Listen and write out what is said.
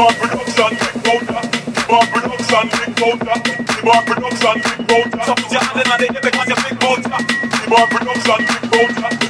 Mark production, big motor. Mark production, big motor. The Mark production, big motor. Stop your hand and I did it because you're big motor. Big boat, production, big boat.